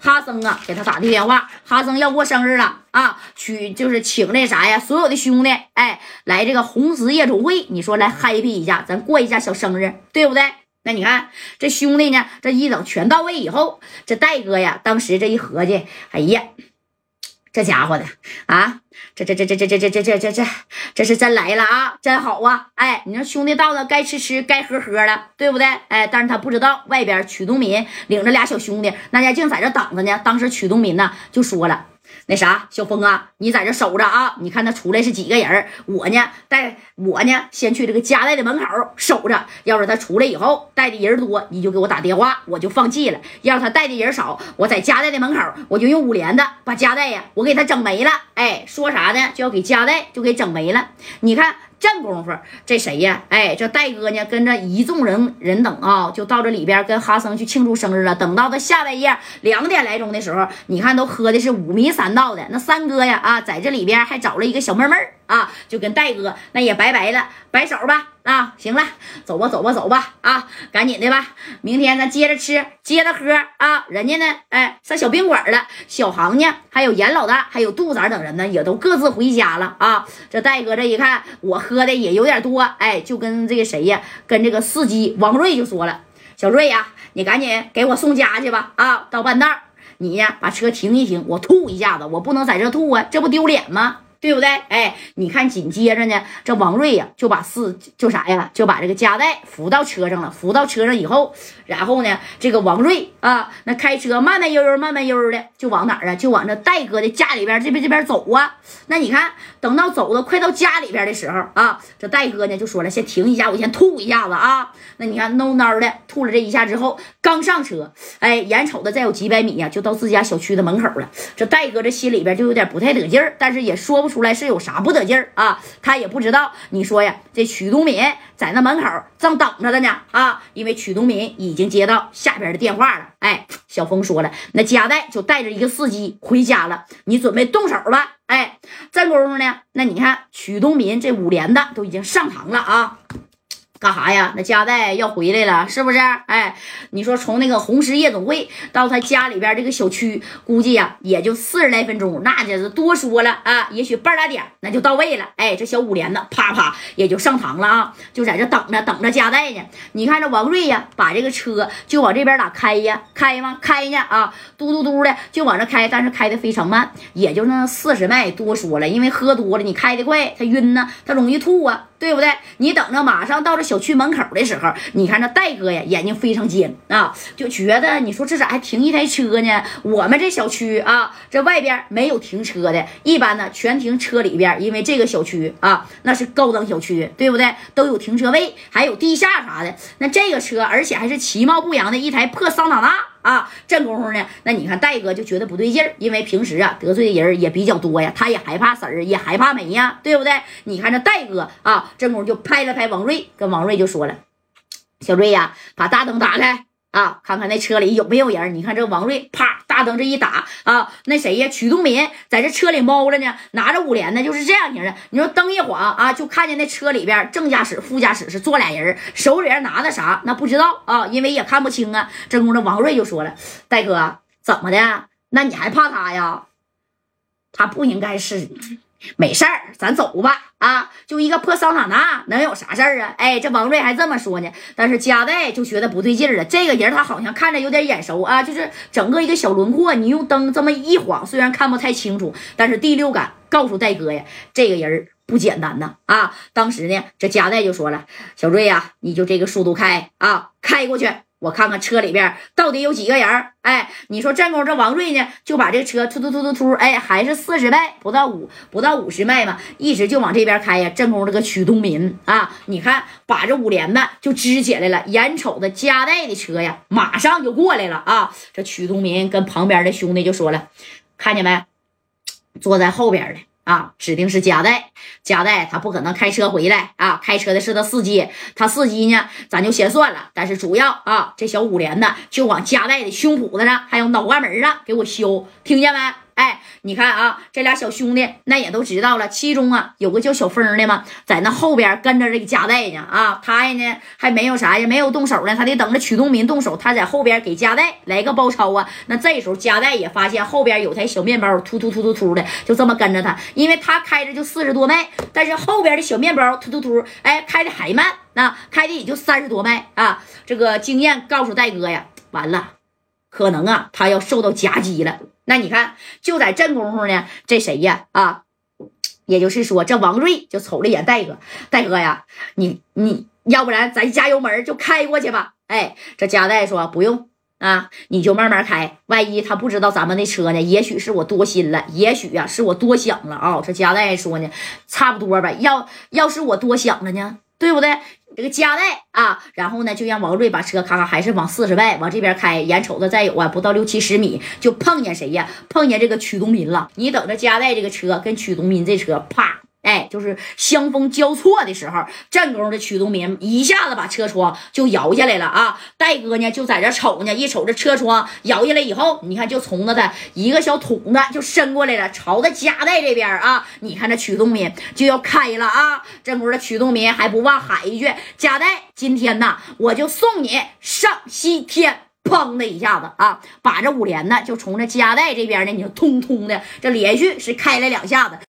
哈森啊给他打的电话，哈森要过生日了啊，去就是请那啥呀，所有的兄弟哎来这个红石夜总会，你说来 happy 一下，咱过一下小生日，对不对？那你看这兄弟呢，这一等全到位以后，这戴哥呀，当时这一合计，哎呀。这家伙的啊，这这这这这这这这这这这这是真来了啊，真好啊！哎，你说兄弟到了，该吃吃，该喝喝了，对不对？哎，但是他不知道外边曲东民领着俩小兄弟，那家竟在这等着呢。当时曲东民呢就说了。那啥，小峰啊，你在这守着啊！你看他出来是几个人我呢带我呢先去这个家代的门口守着。要是他出来以后带的人多，你就给我打电话，我就放弃了。要是他带的人少，我在家代的门口，我就用五连的把家带呀，我给他整没了。哎，说啥呢？就要给家带就给整没了。你看。真功夫，这谁呀？哎，这戴哥呢，跟着一众人人等啊，就到这里边跟哈森去庆祝生日了。等到他下半夜两点来钟的时候，你看都喝的是五迷三道的。那三哥呀，啊，在这里边还找了一个小妹妹啊，就跟戴哥那也拜拜了，摆手吧。啊，行了，走吧，走吧，走吧，啊，赶紧的吧，明天咱接着吃，接着喝啊。人家呢，哎，上小宾馆了。小航呢，还有严老大，还有杜仔等人呢，也都各自回家了啊。这戴哥这一看，我喝的也有点多，哎，就跟这个谁呀，跟这个司机王瑞就说了：“小瑞呀，你赶紧给我送家去吧。啊，到半道你呀把车停一停，我吐一下子，我不能在这吐啊，这不丢脸吗？”对不对？哎，你看，紧接着呢，这王瑞呀就把四就啥呀，就把这个夹带扶到车上了。扶到车上以后，然后呢，这个王瑞啊，那开车慢慢悠悠、慢慢悠悠的就往哪儿啊？就往这戴哥的家里边这边这边走啊。那你看，等到走到快到家里边的时候啊，这戴哥呢就说了：“先停一下，我先吐一下子啊。”那你看，哝哝的吐了这一下之后，刚上车，哎，眼瞅着再有几百米呀，就到自家小区的门口了。这戴哥这心里边就有点不太得劲儿，但是也说不。出来是有啥不得劲儿啊？他也不知道。你说呀，这曲东民在那门口正等着的呢啊！因为曲东民已经接到下边的电话了。哎，小峰说了，那加代就带着一个司机回家了。你准备动手了？哎，这功夫呢，那你看曲东民这五连的都已经上膛了啊！干啥呀？那加代要回来了，是不是？哎，你说从那个红石夜总会到他家里边这个小区，估计呀也就四十来分钟，那就是多说了啊，也许半拉点那就到位了。哎，这小五连子啪啪也就上膛了啊，就在这等着等着加代呢。你看这王瑞呀，把这个车就往这边咋开呀？开吗？开呢啊，嘟嘟嘟的就往这开，但是开的非常慢，也就那四十迈。多说了，因为喝多了，你开的快，他晕呢，他容易吐啊。对不对？你等着，马上到这小区门口的时候，你看那戴哥呀，眼睛非常尖啊，就觉得你说这咋还停一台车呢？我们这小区啊，这外边没有停车的，一般呢全停车里边，因为这个小区啊，那是高档小区，对不对？都有停车位，还有地下啥的。那这个车，而且还是其貌不扬的一台破桑塔纳。啊，这功夫呢，那你看戴哥就觉得不对劲儿，因为平时啊得罪的人也比较多呀，他也害怕婶儿，也害怕没呀，对不对？你看这戴哥啊，这功夫就拍了拍王瑞，跟王瑞就说了：“小瑞呀，把大灯打开。”啊，看看那车里有没有人？你看这王瑞，啪，大灯这一打啊，那谁呀？曲东民在这车里猫着呢，拿着五连呢，就是这样型的。你说灯一晃啊，就看见那车里边正驾驶、副驾驶是坐俩人，手里边拿的啥？那不知道啊，因为也看不清啊。这功夫，王瑞就说了：“戴哥，怎么的？那你还怕他呀？他不应该是。”没事儿，咱走吧。啊，就一个破桑塔纳，能有啥事儿啊？哎，这王瑞还这么说呢。但是加代就觉得不对劲了。这个人他好像看着有点眼熟啊，就是整个一个小轮廓，你用灯这么一晃，虽然看不太清楚，但是第六感告诉戴哥呀，这个人不简单呐。啊，当时呢，这加代就说了：“小瑞呀，你就这个速度开啊，开过去。”我看看车里边到底有几个人哎，你说正宫这王瑞呢，就把这车突突突突突，哎，还是四十迈，不到五，不到五十迈嘛，一直就往这边开呀。正宫这个曲东民啊，你看把这五连子就支起来了，眼瞅着加代的车呀，马上就过来了啊。这曲东民跟旁边的兄弟就说了，看见没，坐在后边的。啊，指定是加代，加代他不可能开车回来啊！开车的是他司机，他司机呢，咱就先算了。但是主要啊，这小五连的就往加代的胸脯子上，还有脑瓜门上给我修，听见没？哎，你看啊，这俩小兄弟那也都知道了，其中啊有个叫小峰的嘛，在那后边跟着这个加代呢啊，他呢还没有啥呀，没有动手呢，他得等着曲东民动手，他在后边给加代来个包抄啊。那这时候加代也发现后边有台小面包突突突突突的，就这么跟着他，因为他开着就四十多迈，但是后边的小面包突突突，哎，开的还慢，那开的也就三十多迈啊。这个经验告诉戴哥呀，完了，可能啊他要受到夹击了。那你看，就在这功夫呢，这谁呀？啊，也就是说，这王瑞就瞅了眼戴哥，戴哥呀，你你要不然咱加油门就开过去吧。哎，这加代说不用啊，你就慢慢开，万一他不知道咱们的车呢？也许是我多心了，也许呀是我多想了啊。这加代说呢，差不多吧。要要是我多想了呢，对不对？这个加代啊，然后呢，就让王瑞把车咔咔还是往四十迈往这边开，眼瞅着再有啊，不到六七十米就碰见谁呀？碰见这个曲东民了。你等着，加代这个车跟曲东民这车啪。哎，就是相逢交错的时候，正宫的曲东民一下子把车窗就摇下来了啊！戴哥呢就在这瞅呢，一瞅这车窗摇下来以后，你看就从那的一个小桶子就伸过来了，朝着加代这边啊！你看这曲东民就要开了啊！正宫的曲东民还不忘喊一句：“加代，今天呐，我就送你上西天！”砰的一下子啊，把这五连呢就从这加代这边呢，你就通通的这连续是开了两下子。